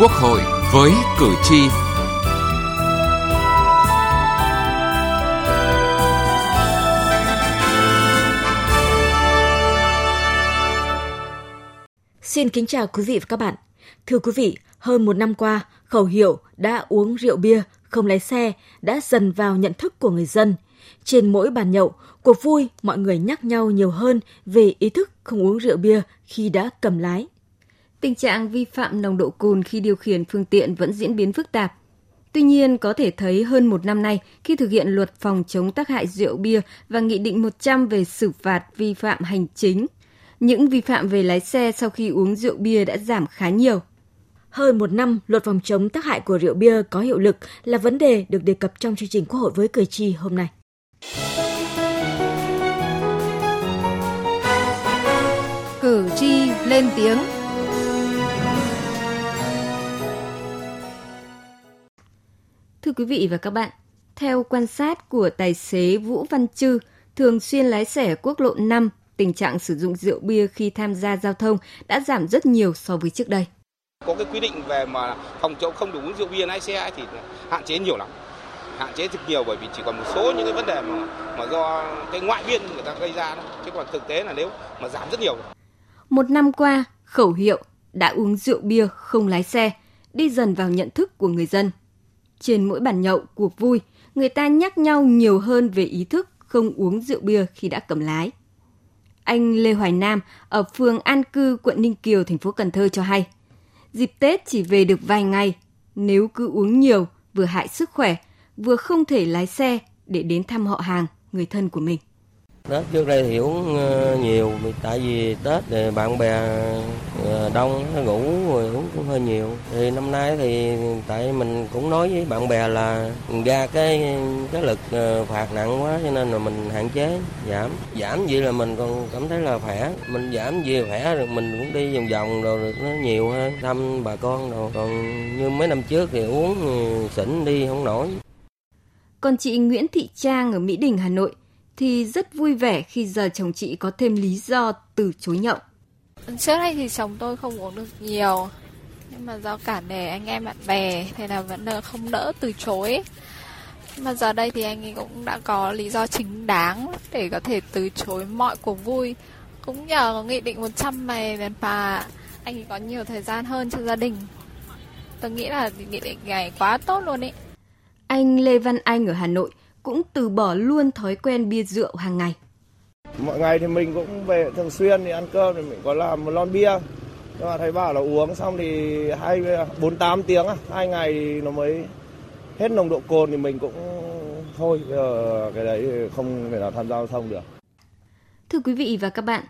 Quốc hội với cử tri. Xin kính chào quý vị và các bạn. Thưa quý vị, hơn một năm qua, khẩu hiệu đã uống rượu bia, không lái xe đã dần vào nhận thức của người dân. Trên mỗi bàn nhậu, cuộc vui mọi người nhắc nhau nhiều hơn về ý thức không uống rượu bia khi đã cầm lái. Tình trạng vi phạm nồng độ cồn khi điều khiển phương tiện vẫn diễn biến phức tạp. Tuy nhiên, có thể thấy hơn một năm nay, khi thực hiện luật phòng chống tác hại rượu bia và Nghị định 100 về xử phạt vi phạm hành chính, những vi phạm về lái xe sau khi uống rượu bia đã giảm khá nhiều. Hơn một năm, luật phòng chống tác hại của rượu bia có hiệu lực là vấn đề được đề cập trong chương trình Quốc hội với cử tri hôm nay. Cử tri lên tiếng Thưa quý vị và các bạn, theo quan sát của tài xế Vũ Văn Trư, thường xuyên lái xe quốc lộ 5, tình trạng sử dụng rượu bia khi tham gia giao thông đã giảm rất nhiều so với trước đây. Có cái quy định về mà phòng chống không được uống rượu bia lái xe thì hạn chế nhiều lắm. Hạn chế rất nhiều bởi vì chỉ còn một số những cái vấn đề mà mà do cái ngoại biên người ta gây ra thôi. Chứ còn thực tế là nếu mà giảm rất nhiều. Một năm qua, khẩu hiệu đã uống rượu bia không lái xe đi dần vào nhận thức của người dân. Trên mỗi bàn nhậu, cuộc vui, người ta nhắc nhau nhiều hơn về ý thức không uống rượu bia khi đã cầm lái. Anh Lê Hoài Nam ở phường An Cư, quận Ninh Kiều, thành phố Cần Thơ cho hay, dịp Tết chỉ về được vài ngày, nếu cứ uống nhiều vừa hại sức khỏe, vừa không thể lái xe để đến thăm họ hàng, người thân của mình. Tết trước đây thì uống ờ, nhiều tại vì Tết thì bạn bè ờ, đông ngủ rồi uống cũng hơi nhiều. Thì năm nay thì tại mình cũng nói với bạn bè là ra cái cái lực ờ, phạt nặng quá cho nên là mình hạn chế giảm. Giảm vậy là mình còn cảm thấy là khỏe. Mình giảm gì khỏe rồi mình cũng đi vòng vòng rồi được nó nhiều hơn thăm bà con rồi. Còn như mấy năm trước thì uống ừ, xỉn đi không nổi. Còn chị Nguyễn Thị Trang ở Mỹ Đình, Hà Nội thì rất vui vẻ khi giờ chồng chị có thêm lý do từ chối nhậu. Trước đây thì chồng tôi không uống được nhiều, nhưng mà do cả nể anh em bạn bè, thế là vẫn không đỡ từ chối. Nhưng mà giờ đây thì anh ấy cũng đã có lý do chính đáng để có thể từ chối mọi cuộc vui. Cũng nhờ có nghị định 100 này mà anh ấy có nhiều thời gian hơn cho gia đình. Tôi nghĩ là nghị định này quá tốt luôn ý. Anh Lê Văn Anh ở Hà Nội cũng từ bỏ luôn thói quen bia rượu hàng ngày. Mọi ngày thì mình cũng về thường xuyên thì ăn cơm thì mình có làm một lon bia. Nhưng mà thầy bảo là uống xong thì hai bốn tám tiếng hai ngày thì nó mới hết nồng độ cồn thì mình cũng thôi giờ cái đấy không thể nào tham gia giao thông được. Thưa quý vị và các bạn,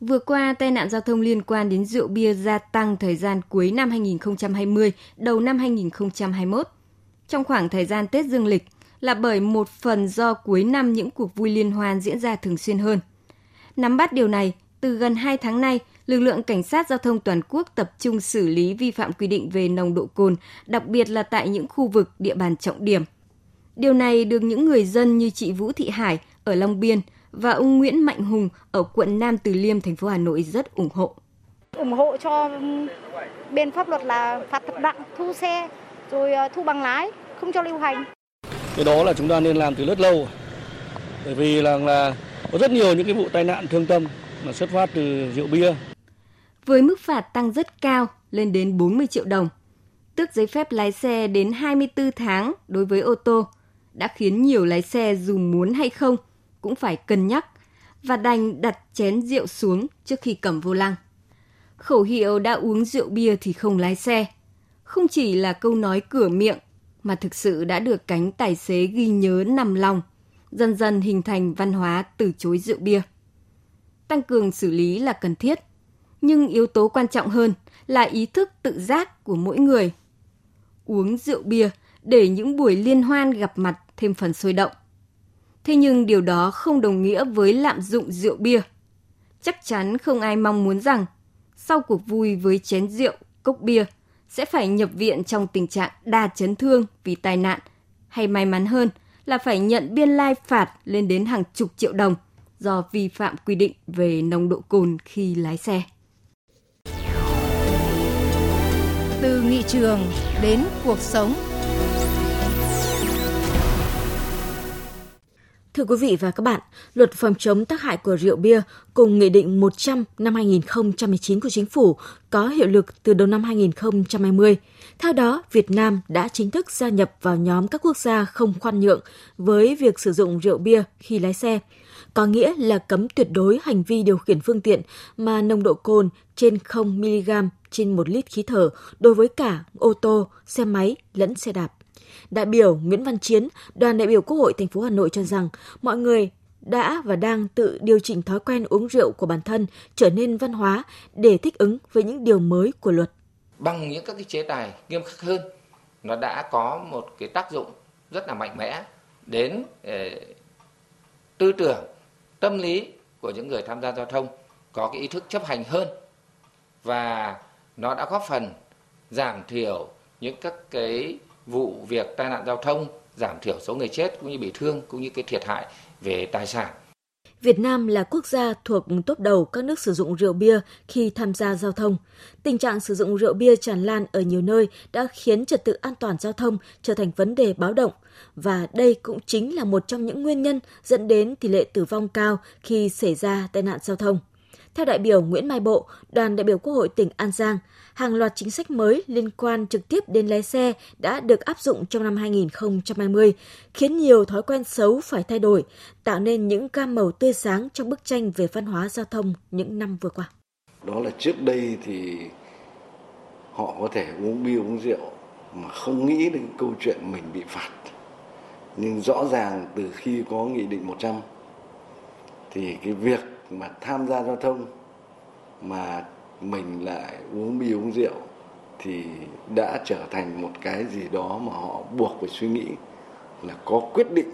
vừa qua tai nạn giao thông liên quan đến rượu bia gia tăng thời gian cuối năm 2020, đầu năm 2021. Trong khoảng thời gian Tết Dương lịch, là bởi một phần do cuối năm những cuộc vui liên hoan diễn ra thường xuyên hơn. Nắm bắt điều này, từ gần 2 tháng nay, lực lượng cảnh sát giao thông toàn quốc tập trung xử lý vi phạm quy định về nồng độ cồn, đặc biệt là tại những khu vực địa bàn trọng điểm. Điều này được những người dân như chị Vũ Thị Hải ở Long Biên và ông Nguyễn Mạnh Hùng ở quận Nam Từ Liêm, thành phố Hà Nội rất ủng hộ. ủng hộ cho bên pháp luật là phạt thật nặng, thu xe, rồi ờ, thu bằng lái, không cho lưu hành cái đó là chúng ta nên làm từ rất lâu bởi vì là, là có rất nhiều những cái vụ tai nạn thương tâm mà xuất phát từ rượu bia. Với mức phạt tăng rất cao lên đến 40 triệu đồng, tước giấy phép lái xe đến 24 tháng đối với ô tô đã khiến nhiều lái xe dù muốn hay không cũng phải cân nhắc và đành đặt chén rượu xuống trước khi cầm vô lăng. Khẩu hiệu đã uống rượu bia thì không lái xe, không chỉ là câu nói cửa miệng mà thực sự đã được cánh tài xế ghi nhớ nằm lòng, dần dần hình thành văn hóa từ chối rượu bia. Tăng cường xử lý là cần thiết, nhưng yếu tố quan trọng hơn là ý thức tự giác của mỗi người. Uống rượu bia để những buổi liên hoan gặp mặt thêm phần sôi động. Thế nhưng điều đó không đồng nghĩa với lạm dụng rượu bia. Chắc chắn không ai mong muốn rằng sau cuộc vui với chén rượu, cốc bia – sẽ phải nhập viện trong tình trạng đa chấn thương vì tai nạn, hay may mắn hơn là phải nhận biên lai phạt lên đến hàng chục triệu đồng do vi phạm quy định về nồng độ cồn khi lái xe. từ nghị trường đến cuộc sống. Thưa quý vị và các bạn, luật phòng chống tác hại của rượu bia cùng Nghị định 100 năm 2019 của Chính phủ có hiệu lực từ đầu năm 2020. Theo đó, Việt Nam đã chính thức gia nhập vào nhóm các quốc gia không khoan nhượng với việc sử dụng rượu bia khi lái xe. Có nghĩa là cấm tuyệt đối hành vi điều khiển phương tiện mà nồng độ cồn trên 0mg trên 1 lít khí thở đối với cả ô tô, xe máy lẫn xe đạp. Đại biểu Nguyễn Văn Chiến, đoàn đại biểu Quốc hội thành phố Hà Nội cho rằng mọi người đã và đang tự điều chỉnh thói quen uống rượu của bản thân trở nên văn hóa để thích ứng với những điều mới của luật. Bằng những các cái chế tài nghiêm khắc hơn, nó đã có một cái tác dụng rất là mạnh mẽ đến eh, tư tưởng, tâm lý của những người tham gia giao thông có cái ý thức chấp hành hơn và nó đã góp phần giảm thiểu những các cái vụ việc tai nạn giao thông, giảm thiểu số người chết cũng như bị thương cũng như cái thiệt hại về tài sản. Việt Nam là quốc gia thuộc top đầu các nước sử dụng rượu bia khi tham gia giao thông. Tình trạng sử dụng rượu bia tràn lan ở nhiều nơi đã khiến trật tự an toàn giao thông trở thành vấn đề báo động và đây cũng chính là một trong những nguyên nhân dẫn đến tỷ lệ tử vong cao khi xảy ra tai nạn giao thông. Theo đại biểu Nguyễn Mai Bộ, đoàn đại biểu Quốc hội tỉnh An Giang, hàng loạt chính sách mới liên quan trực tiếp đến lái xe đã được áp dụng trong năm 2020, khiến nhiều thói quen xấu phải thay đổi, tạo nên những gam màu tươi sáng trong bức tranh về văn hóa giao thông những năm vừa qua. Đó là trước đây thì họ có thể uống bia uống rượu mà không nghĩ đến câu chuyện mình bị phạt. Nhưng rõ ràng từ khi có Nghị định 100 thì cái việc mà tham gia giao thông mà mình lại uống bia uống rượu thì đã trở thành một cái gì đó mà họ buộc phải suy nghĩ là có quyết định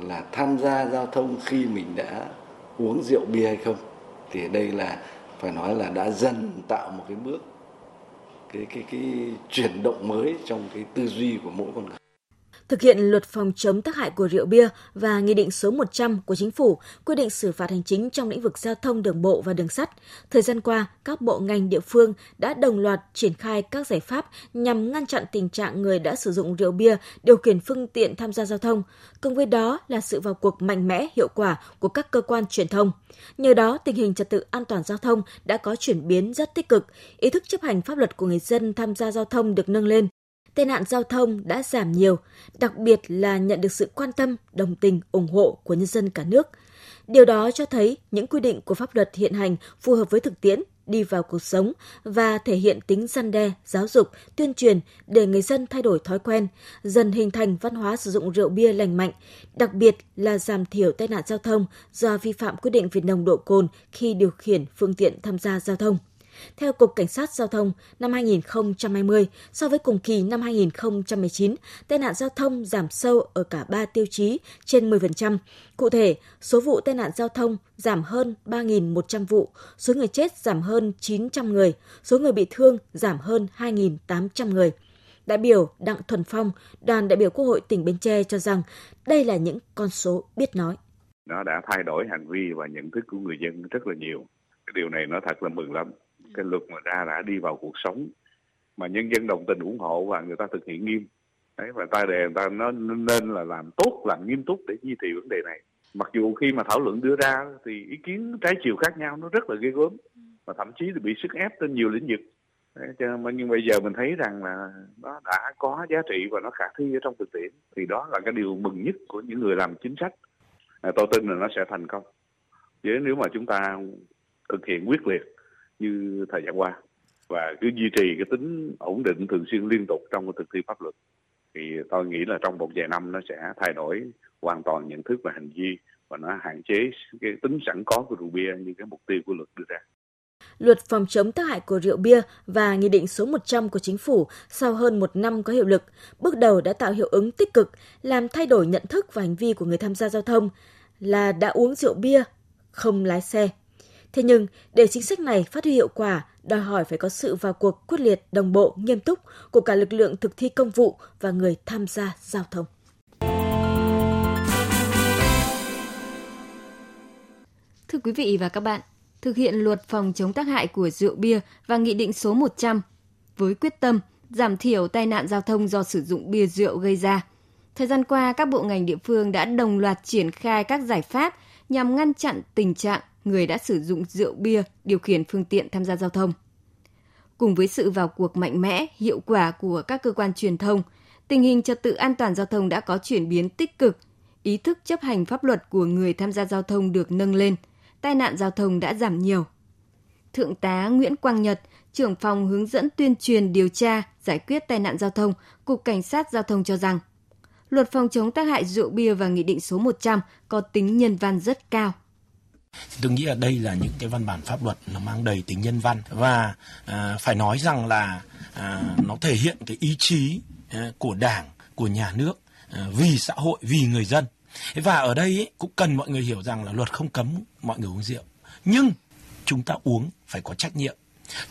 là tham gia giao thông khi mình đã uống rượu bia hay không. Thì đây là phải nói là đã dần tạo một cái bước, cái cái cái chuyển động mới trong cái tư duy của mỗi con người thực hiện luật phòng chống tác hại của rượu bia và Nghị định số 100 của Chính phủ quy định xử phạt hành chính trong lĩnh vực giao thông đường bộ và đường sắt. Thời gian qua, các bộ ngành địa phương đã đồng loạt triển khai các giải pháp nhằm ngăn chặn tình trạng người đã sử dụng rượu bia điều khiển phương tiện tham gia giao thông. Cùng với đó là sự vào cuộc mạnh mẽ, hiệu quả của các cơ quan truyền thông. Nhờ đó, tình hình trật tự an toàn giao thông đã có chuyển biến rất tích cực, ý thức chấp hành pháp luật của người dân tham gia giao thông được nâng lên tai nạn giao thông đã giảm nhiều, đặc biệt là nhận được sự quan tâm, đồng tình, ủng hộ của nhân dân cả nước. Điều đó cho thấy những quy định của pháp luật hiện hành phù hợp với thực tiễn, đi vào cuộc sống và thể hiện tính răn đe, giáo dục, tuyên truyền để người dân thay đổi thói quen, dần hình thành văn hóa sử dụng rượu bia lành mạnh, đặc biệt là giảm thiểu tai nạn giao thông do vi phạm quy định về nồng độ cồn khi điều khiển phương tiện tham gia giao thông. Theo Cục Cảnh sát Giao thông, năm 2020, so với cùng kỳ năm 2019, tai nạn giao thông giảm sâu ở cả ba tiêu chí trên 10%. Cụ thể, số vụ tai nạn giao thông giảm hơn 3.100 vụ, số người chết giảm hơn 900 người, số người bị thương giảm hơn 2.800 người. Đại biểu Đặng Thuần Phong, đoàn đại biểu Quốc hội tỉnh Bến Tre cho rằng đây là những con số biết nói. Nó đã thay đổi hành vi và nhận thức của người dân rất là nhiều. Cái điều này nó thật là mừng lắm cái luật mà ra đã đi vào cuộc sống mà nhân dân đồng tình ủng hộ và người ta thực hiện nghiêm. Đấy và ta đề người ta nó nên là làm tốt làm nghiêm túc để duy trì vấn đề này. Mặc dù khi mà thảo luận đưa ra thì ý kiến trái chiều khác nhau nó rất là ghê gớm và thậm chí thì bị sức ép trên nhiều lĩnh vực. Đấy, nhưng bây giờ mình thấy rằng là nó đã có giá trị và nó khả thi ở trong thực tiễn. Thì đó là cái điều mừng nhất của những người làm chính sách. À, tôi tin là nó sẽ thành công. Chứ nếu mà chúng ta thực hiện quyết liệt như thời gian qua và cứ duy trì cái tính ổn định thường xuyên liên tục trong cái thực thi pháp luật thì tôi nghĩ là trong một vài năm nó sẽ thay đổi hoàn toàn nhận thức và hành vi và nó hạn chế cái tính sẵn có của rượu bia như cái mục tiêu của luật đưa ra. Luật phòng chống tác hại của rượu bia và Nghị định số 100 của Chính phủ sau hơn một năm có hiệu lực, bước đầu đã tạo hiệu ứng tích cực, làm thay đổi nhận thức và hành vi của người tham gia giao thông là đã uống rượu bia, không lái xe. Thế nhưng, để chính sách này phát huy hiệu quả, đòi hỏi phải có sự vào cuộc quyết liệt, đồng bộ, nghiêm túc của cả lực lượng thực thi công vụ và người tham gia giao thông. Thưa quý vị và các bạn, thực hiện luật phòng chống tác hại của rượu bia và Nghị định số 100, với quyết tâm giảm thiểu tai nạn giao thông do sử dụng bia rượu gây ra. Thời gian qua, các bộ ngành địa phương đã đồng loạt triển khai các giải pháp nhằm ngăn chặn tình trạng người đã sử dụng rượu bia điều khiển phương tiện tham gia giao thông. Cùng với sự vào cuộc mạnh mẽ, hiệu quả của các cơ quan truyền thông, tình hình trật tự an toàn giao thông đã có chuyển biến tích cực, ý thức chấp hành pháp luật của người tham gia giao thông được nâng lên, tai nạn giao thông đã giảm nhiều. Thượng tá Nguyễn Quang Nhật, trưởng phòng hướng dẫn tuyên truyền điều tra, giải quyết tai nạn giao thông, Cục Cảnh sát Giao thông cho rằng, luật phòng chống tác hại rượu bia và Nghị định số 100 có tính nhân văn rất cao. Tôi nghĩ là đây là những cái văn bản pháp luật nó mang đầy tính nhân văn và à, phải nói rằng là à, nó thể hiện cái ý chí à, của Đảng, của nhà nước à, vì xã hội, vì người dân. Và ở đây ấy, cũng cần mọi người hiểu rằng là luật không cấm mọi người uống rượu. Nhưng chúng ta uống phải có trách nhiệm.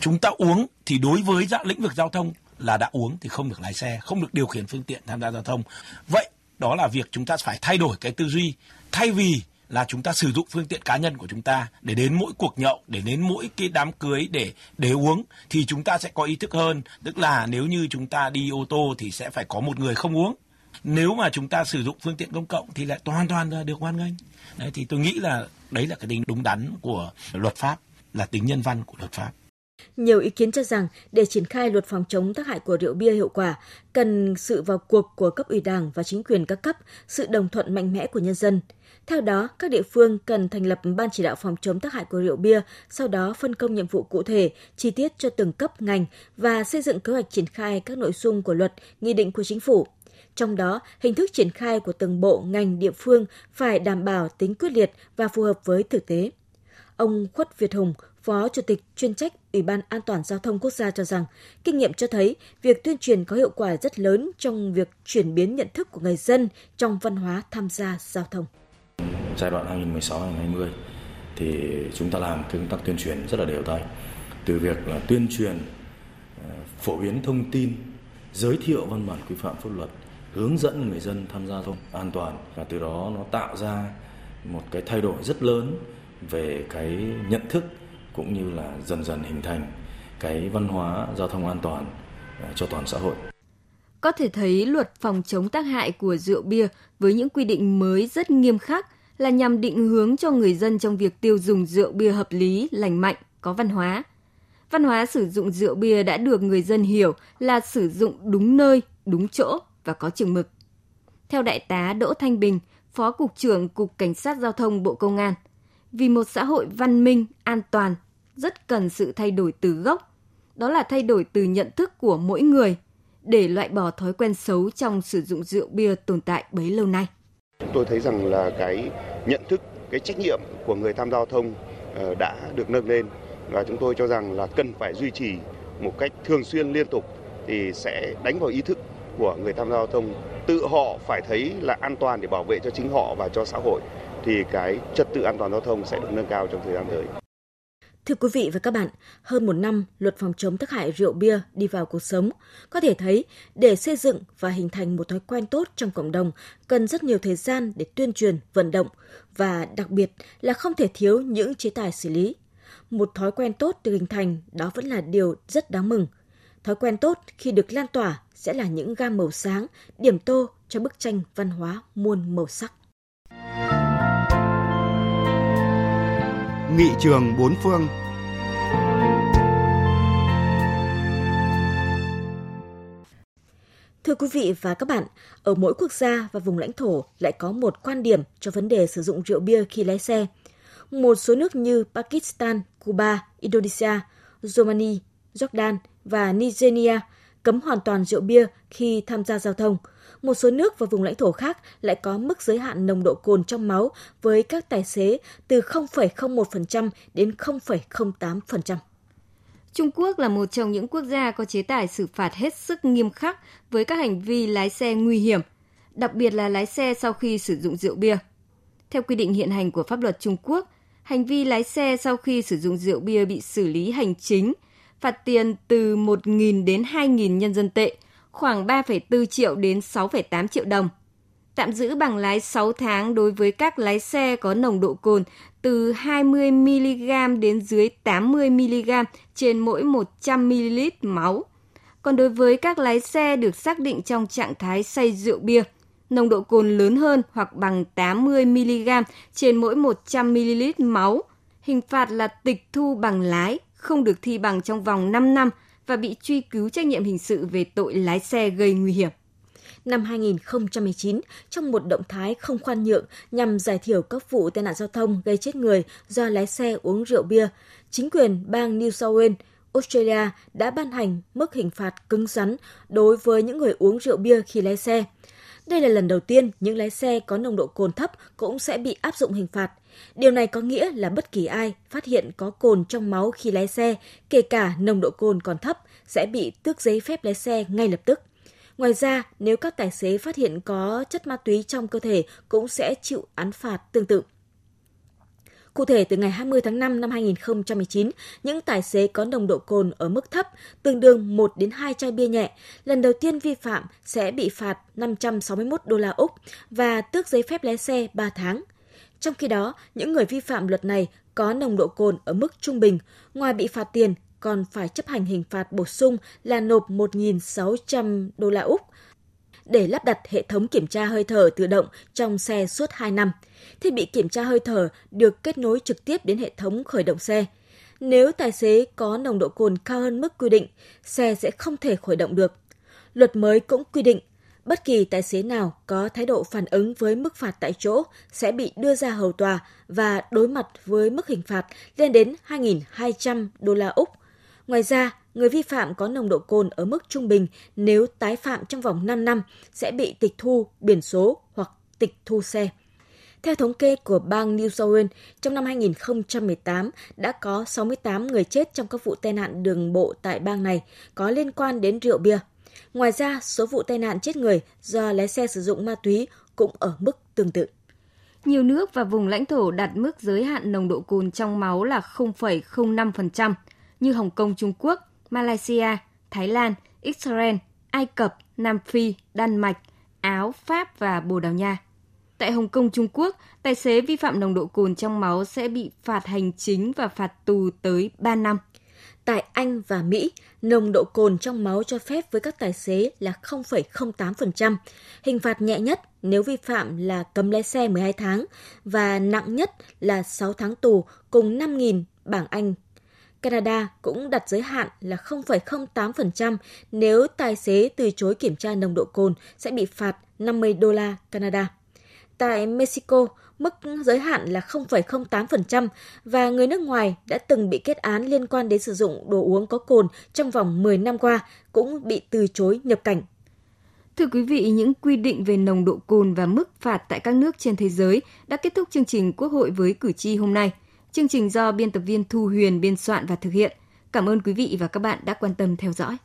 Chúng ta uống thì đối với dạng lĩnh vực giao thông là đã uống thì không được lái xe, không được điều khiển phương tiện tham gia giao thông. Vậy đó là việc chúng ta phải thay đổi cái tư duy. Thay vì là chúng ta sử dụng phương tiện cá nhân của chúng ta để đến mỗi cuộc nhậu, để đến mỗi cái đám cưới để để uống thì chúng ta sẽ có ý thức hơn, tức là nếu như chúng ta đi ô tô thì sẽ phải có một người không uống. Nếu mà chúng ta sử dụng phương tiện công cộng thì lại hoàn toàn là được hoan nghênh. Đấy thì tôi nghĩ là đấy là cái tính đúng đắn của luật pháp, là tính nhân văn của luật pháp. Nhiều ý kiến cho rằng để triển khai luật phòng chống tác hại của rượu bia hiệu quả, cần sự vào cuộc của cấp ủy đảng và chính quyền các cấp, sự đồng thuận mạnh mẽ của nhân dân. Theo đó, các địa phương cần thành lập ban chỉ đạo phòng chống tác hại của rượu bia, sau đó phân công nhiệm vụ cụ thể, chi tiết cho từng cấp ngành và xây dựng kế hoạch triển khai các nội dung của luật, nghị định của chính phủ. Trong đó, hình thức triển khai của từng bộ, ngành, địa phương phải đảm bảo tính quyết liệt và phù hợp với thực tế. Ông Khuất Việt Hùng, Phó Chủ tịch chuyên trách Ủy ban An toàn Giao thông Quốc gia cho rằng, kinh nghiệm cho thấy việc tuyên truyền có hiệu quả rất lớn trong việc chuyển biến nhận thức của người dân trong văn hóa tham gia giao thông. Giai đoạn 2016-2020 thì chúng ta làm công tác tuyên truyền rất là đều tay. Từ việc là tuyên truyền, ờ, phổ biến thông tin, giới thiệu văn bản quy phạm pháp luật, hướng dẫn người dân tham gia giao thông an toàn và từ đó nó tạo ra một cái thay đổi rất lớn về cái nhận thức cũng như là dần dần hình thành cái văn hóa giao thông an toàn à, cho toàn xã hội. Có thể thấy luật phòng chống tác hại của rượu bia với những quy định mới rất nghiêm khắc là nhằm định hướng cho người dân trong việc tiêu dùng rượu bia hợp lý, lành mạnh, có văn hóa. Văn hóa sử dụng rượu bia đã được người dân hiểu là sử dụng đúng nơi, đúng chỗ và có chừng mực. Theo Đại tá Đỗ Thanh Bình, Phó Cục trưởng Cục Cảnh sát Giao thông Bộ Công an, vì một xã hội văn minh, an toàn, rất cần sự thay đổi từ gốc. Đó là thay đổi từ nhận thức của mỗi người để loại bỏ thói quen xấu trong sử dụng rượu bia tồn tại bấy lâu nay. Chúng tôi thấy rằng là cái nhận thức, cái trách nhiệm của người tham gia giao thông ờ, đã được nâng lên và chúng tôi cho rằng là cần phải duy trì một cách thường xuyên liên tục thì sẽ đánh vào ý thức của người tham gia giao thông tự họ phải thấy là an toàn để bảo vệ cho chính họ và cho xã hội thì cái trật tự an toàn giao thông sẽ được nâng cao trong thời gian tới. Thưa quý vị và các bạn, hơn một năm luật phòng chống tác hại rượu bia đi vào cuộc sống, có thể thấy để xây dựng và hình thành một thói quen tốt trong cộng đồng cần rất nhiều thời gian để tuyên truyền, vận động và đặc biệt là không thể thiếu những chế tài xử lý. Một thói quen tốt được hình thành đó vẫn là điều rất đáng mừng. Thói quen tốt khi được lan tỏa sẽ là những gam màu sáng, điểm tô cho bức tranh văn hóa muôn màu sắc. Nghị trường bốn phương Thưa quý vị và các bạn, ở mỗi quốc gia và vùng lãnh thổ lại có một quan điểm cho vấn đề sử dụng rượu bia khi lái xe. Một số nước như Pakistan, Cuba, Indonesia, Romania, Jordan và Nigeria cấm hoàn toàn rượu bia khi tham gia giao thông. Một số nước và vùng lãnh thổ khác lại có mức giới hạn nồng độ cồn trong máu với các tài xế từ 0,01% đến 0,08%. Trung Quốc là một trong những quốc gia có chế tài xử phạt hết sức nghiêm khắc với các hành vi lái xe nguy hiểm, đặc biệt là lái xe sau khi sử dụng rượu bia. Theo quy định hiện hành của pháp luật Trung Quốc, hành vi lái xe sau khi sử dụng rượu bia bị xử lý hành chính, phạt tiền từ 1.000 đến 2.000 nhân dân tệ, khoảng 3,4 triệu đến 6,8 triệu đồng. Tạm giữ bằng lái 6 tháng đối với các lái xe có nồng độ cồn từ 20mg đến dưới 80mg trên mỗi 100ml máu. Còn đối với các lái xe được xác định trong trạng thái say rượu bia, nồng độ cồn lớn hơn hoặc bằng 80 mg trên mỗi 100 ml máu, hình phạt là tịch thu bằng lái, không được thi bằng trong vòng 5 năm và bị truy cứu trách nhiệm hình sự về tội lái xe gây nguy hiểm năm 2019 trong một động thái không khoan nhượng nhằm giải thiểu các vụ tai nạn giao thông gây chết người do lái xe uống rượu bia. Chính quyền bang New South Wales, Australia đã ban hành mức hình phạt cứng rắn đối với những người uống rượu bia khi lái xe. Đây là lần đầu tiên những lái xe có nồng độ cồn thấp cũng sẽ bị áp dụng hình phạt. Điều này có nghĩa là bất kỳ ai phát hiện có cồn trong máu khi lái xe, kể cả nồng độ cồn còn thấp, sẽ bị tước giấy phép lái xe ngay lập tức. Ngoài ra, nếu các tài xế phát hiện có chất ma túy trong cơ thể cũng sẽ chịu án phạt tương tự. Cụ thể, từ ngày 20 tháng 5 năm 2019, những tài xế có nồng độ cồn ở mức thấp, tương đương 1 đến 2 chai bia nhẹ, lần đầu tiên vi phạm sẽ bị phạt 561 đô la Úc và tước giấy phép lái xe 3 tháng. Trong khi đó, những người vi phạm luật này có nồng độ cồn ở mức trung bình, ngoài bị phạt tiền còn phải chấp hành hình phạt bổ sung là nộp 1.600 đô la Úc để lắp đặt hệ thống kiểm tra hơi thở tự động trong xe suốt 2 năm. Thiết bị kiểm tra hơi thở được kết nối trực tiếp đến hệ thống khởi động xe. Nếu tài xế có nồng độ cồn cao hơn mức quy định, xe sẽ không thể khởi động được. Luật mới cũng quy định bất kỳ tài xế nào có thái độ phản ứng với mức phạt tại chỗ sẽ bị đưa ra hầu tòa và đối mặt với mức hình phạt lên đến 2.200 đô la Úc Ngoài ra, người vi phạm có nồng độ cồn ở mức trung bình nếu tái phạm trong vòng 5 năm sẽ bị tịch thu biển số hoặc tịch thu xe. Theo thống kê của bang New South Wales, trong năm 2018 đã có 68 người chết trong các vụ tai nạn đường bộ tại bang này có liên quan đến rượu bia. Ngoài ra, số vụ tai nạn chết người do lái xe sử dụng ma túy cũng ở mức tương tự. Nhiều nước và vùng lãnh thổ đặt mức giới hạn nồng độ cồn trong máu là 0,05% như Hồng Kông Trung Quốc, Malaysia, Thái Lan, Israel, Ai Cập, Nam Phi, Đan Mạch, Áo, Pháp và Bồ Đào Nha. Tại Hồng Kông, Trung Quốc, tài xế vi phạm nồng độ cồn trong máu sẽ bị phạt hành chính và phạt tù tới 3 năm. Tại Anh và Mỹ, nồng độ cồn trong máu cho phép với các tài xế là 0,08%. Hình phạt nhẹ nhất nếu vi phạm là cấm lái xe 12 tháng và nặng nhất là 6 tháng tù cùng 5.000 bảng Anh Canada cũng đặt giới hạn là 0,08% nếu tài xế từ chối kiểm tra nồng độ cồn sẽ bị phạt 50 đô la Canada. Tại Mexico, mức giới hạn là 0,08% và người nước ngoài đã từng bị kết án liên quan đến sử dụng đồ uống có cồn trong vòng 10 năm qua cũng bị từ chối nhập cảnh. Thưa quý vị, những quy định về nồng độ cồn và mức phạt tại các nước trên thế giới đã kết thúc chương trình Quốc hội với cử tri hôm nay – Chương trình do biên tập viên Thu Huyền biên soạn và thực hiện. Cảm ơn quý vị và các bạn đã quan tâm theo dõi.